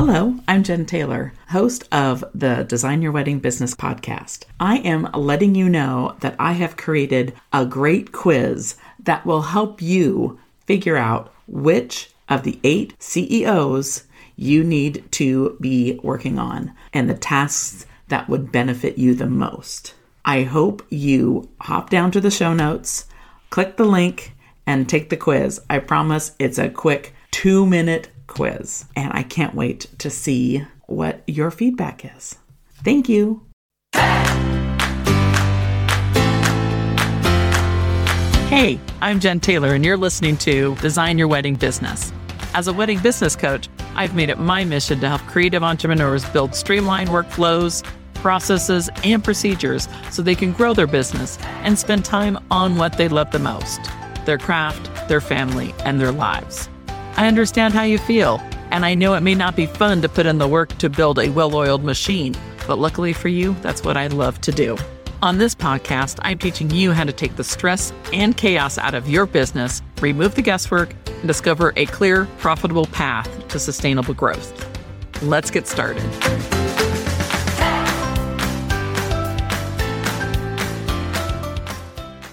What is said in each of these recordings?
Hello, I'm Jen Taylor, host of the Design Your Wedding Business podcast. I am letting you know that I have created a great quiz that will help you figure out which of the eight CEOs you need to be working on and the tasks that would benefit you the most. I hope you hop down to the show notes, click the link, and take the quiz. I promise it's a quick two minute quiz, and I can't wait to see what your feedback is. Thank you. Hey, I'm Jen Taylor, and you're listening to Design Your Wedding Business. As a wedding business coach, I've made it my mission to help creative entrepreneurs build streamlined workflows, processes, and procedures so they can grow their business and spend time on what they love the most their craft, their family, and their lives. I understand how you feel, and I know it may not be fun to put in the work to build a well oiled machine, but luckily for you, that's what I love to do. On this podcast, I'm teaching you how to take the stress and chaos out of your business, remove the guesswork, and discover a clear, profitable path to sustainable growth. Let's get started.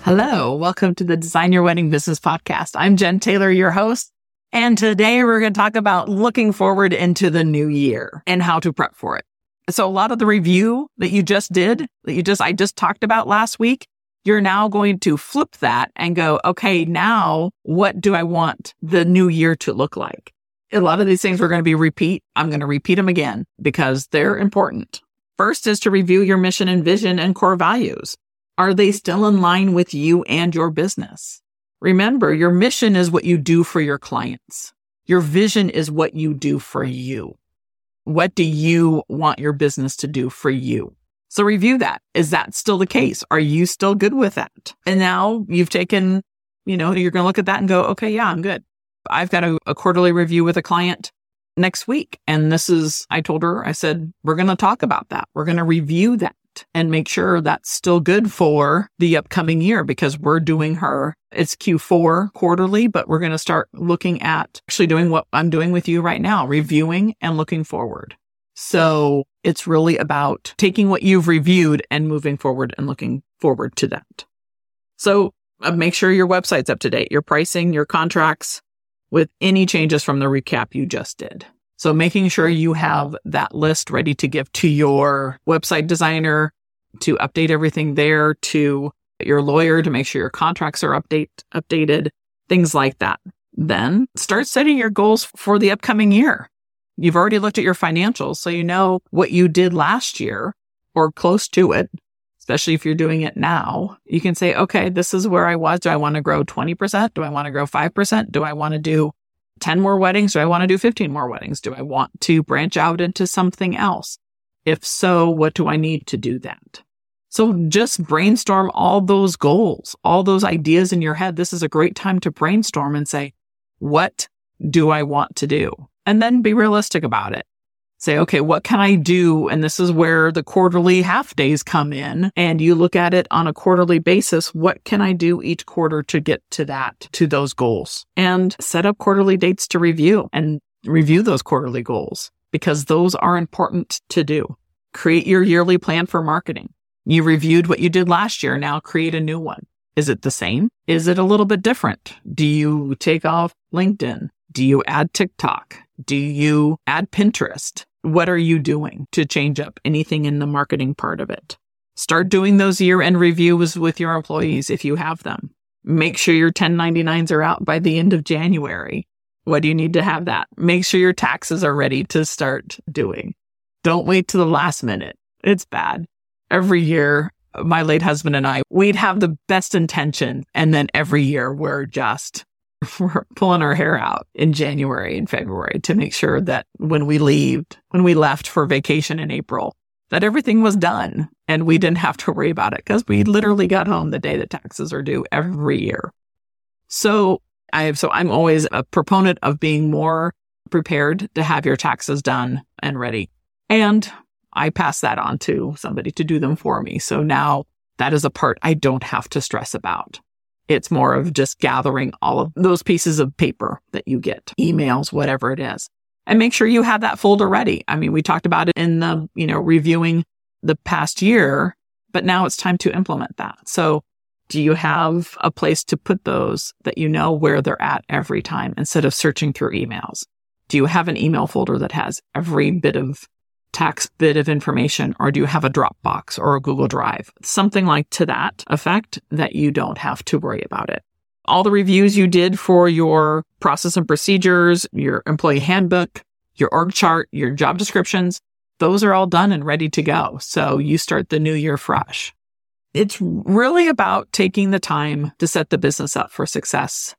Hello, welcome to the Design Your Wedding Business Podcast. I'm Jen Taylor, your host. And today we're going to talk about looking forward into the new year and how to prep for it. So a lot of the review that you just did, that you just, I just talked about last week, you're now going to flip that and go, okay, now what do I want the new year to look like? A lot of these things we're going to be repeat. I'm going to repeat them again because they're important. First is to review your mission and vision and core values. Are they still in line with you and your business? Remember, your mission is what you do for your clients. Your vision is what you do for you. What do you want your business to do for you? So review that. Is that still the case? Are you still good with that? And now you've taken, you know, you're going to look at that and go, okay, yeah, I'm good. I've got a, a quarterly review with a client next week. And this is, I told her, I said, we're going to talk about that. We're going to review that and make sure that's still good for the upcoming year because we're doing her, it's Q4 quarterly, but we're going to start looking at actually doing what I'm doing with you right now, reviewing and looking forward. So it's really about taking what you've reviewed and moving forward and looking forward to that. So uh, make sure your website's up to date, your pricing, your contracts with any changes from the recap you just did. So making sure you have that list ready to give to your website designer to update everything there to your lawyer to make sure your contracts are update updated, things like that. Then start setting your goals for the upcoming year. You've already looked at your financials, so you know what you did last year or close to it, especially if you're doing it now. You can say, okay, this is where I was. Do I want to grow 20%? Do I want to grow 5%? Do I want to do 10 more weddings? Do I want to do 15 more weddings? Do I want to branch out into something else? If so, what do I need to do that? So just brainstorm all those goals, all those ideas in your head. This is a great time to brainstorm and say, what do I want to do? And then be realistic about it say, okay, what can I do? And this is where the quarterly half days come in. And you look at it on a quarterly basis. What can I do each quarter to get to that, to those goals and set up quarterly dates to review and review those quarterly goals because those are important to do. Create your yearly plan for marketing. You reviewed what you did last year. Now create a new one. Is it the same? Is it a little bit different? Do you take off LinkedIn? Do you add TikTok? Do you add Pinterest? What are you doing to change up anything in the marketing part of it? Start doing those year end reviews with your employees if you have them. Make sure your 1099s are out by the end of January. What do you need to have that? Make sure your taxes are ready to start doing. Don't wait to the last minute. It's bad. Every year, my late husband and I, we'd have the best intention. And then every year we're just we're pulling our hair out in January and February to make sure that when we leave, when we left for vacation in April, that everything was done and we didn't have to worry about it because we literally got home the day that taxes are due every year. So I so I'm always a proponent of being more prepared to have your taxes done and ready. And I pass that on to somebody to do them for me. So now that is a part I don't have to stress about. It's more of just gathering all of those pieces of paper that you get, emails, whatever it is. and make sure you have that folder ready. I mean, we talked about it in the, you know, reviewing the past year, but now it's time to implement that. So do you have a place to put those that you know where they're at every time instead of searching through emails? Do you have an email folder that has every bit of tax bit of information or do you have a Dropbox or a Google Drive? Something like to that effect that you don't have to worry about it. All the reviews you did for your process and procedures, your employee handbook, your org chart, your job descriptions, those are all done and ready to go. So you start the new year fresh. It's really about taking the time to set the business up for success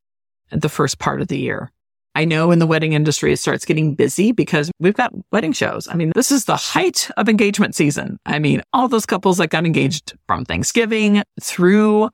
the first part of the year. I know in the wedding industry, it starts getting busy because we've got wedding shows. I mean, this is the height of engagement season. I mean, all those couples that got engaged from Thanksgiving through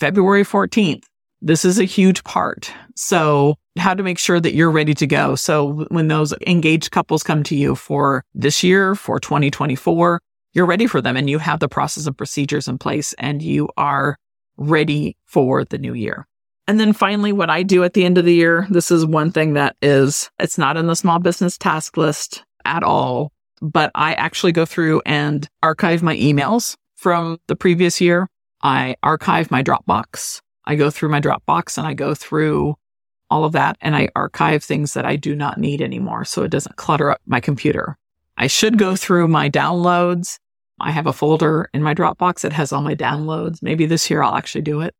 February 14th. This is a huge part. So how to make sure that you're ready to go. So when those engaged couples come to you for this year, for 2024, you're ready for them and you have the process and procedures in place and you are ready for the new year. And then finally, what I do at the end of the year, this is one thing that is, it's not in the small business task list at all, but I actually go through and archive my emails from the previous year. I archive my Dropbox. I go through my Dropbox and I go through all of that and I archive things that I do not need anymore. So it doesn't clutter up my computer. I should go through my downloads. I have a folder in my Dropbox that has all my downloads. Maybe this year I'll actually do it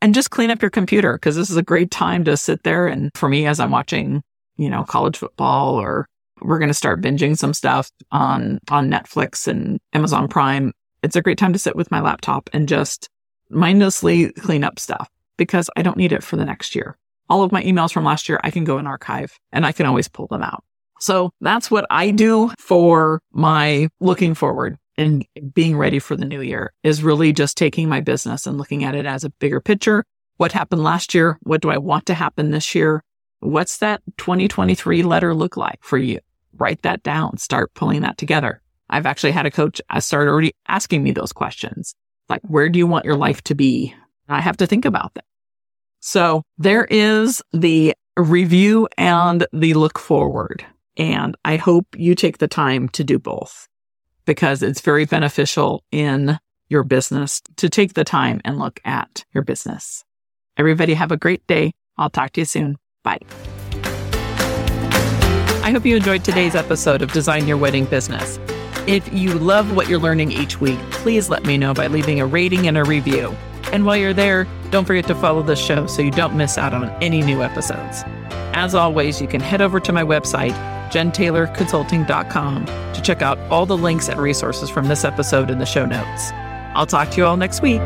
and just clean up your computer because this is a great time to sit there. And for me, as I'm watching, you know, college football or we're going to start binging some stuff on, on Netflix and Amazon Prime. It's a great time to sit with my laptop and just mindlessly clean up stuff because I don't need it for the next year. All of my emails from last year, I can go and archive and I can always pull them out. So that's what I do for my looking forward and being ready for the new year is really just taking my business and looking at it as a bigger picture. What happened last year? What do I want to happen this year? What's that 2023 letter look like for you? Write that down. Start pulling that together. I've actually had a coach I started already asking me those questions. Like, where do you want your life to be? I have to think about that. So there is the review and the look forward. And I hope you take the time to do both because it's very beneficial in your business to take the time and look at your business. Everybody have a great day. I'll talk to you soon. Bye. I hope you enjoyed today's episode of Design Your Wedding Business. If you love what you're learning each week, please let me know by leaving a rating and a review. And while you're there, don't forget to follow the show so you don't miss out on any new episodes. As always, you can head over to my website, jentaylorconsulting.com to check out all the links and resources from this episode in the show notes. I'll talk to you all next week.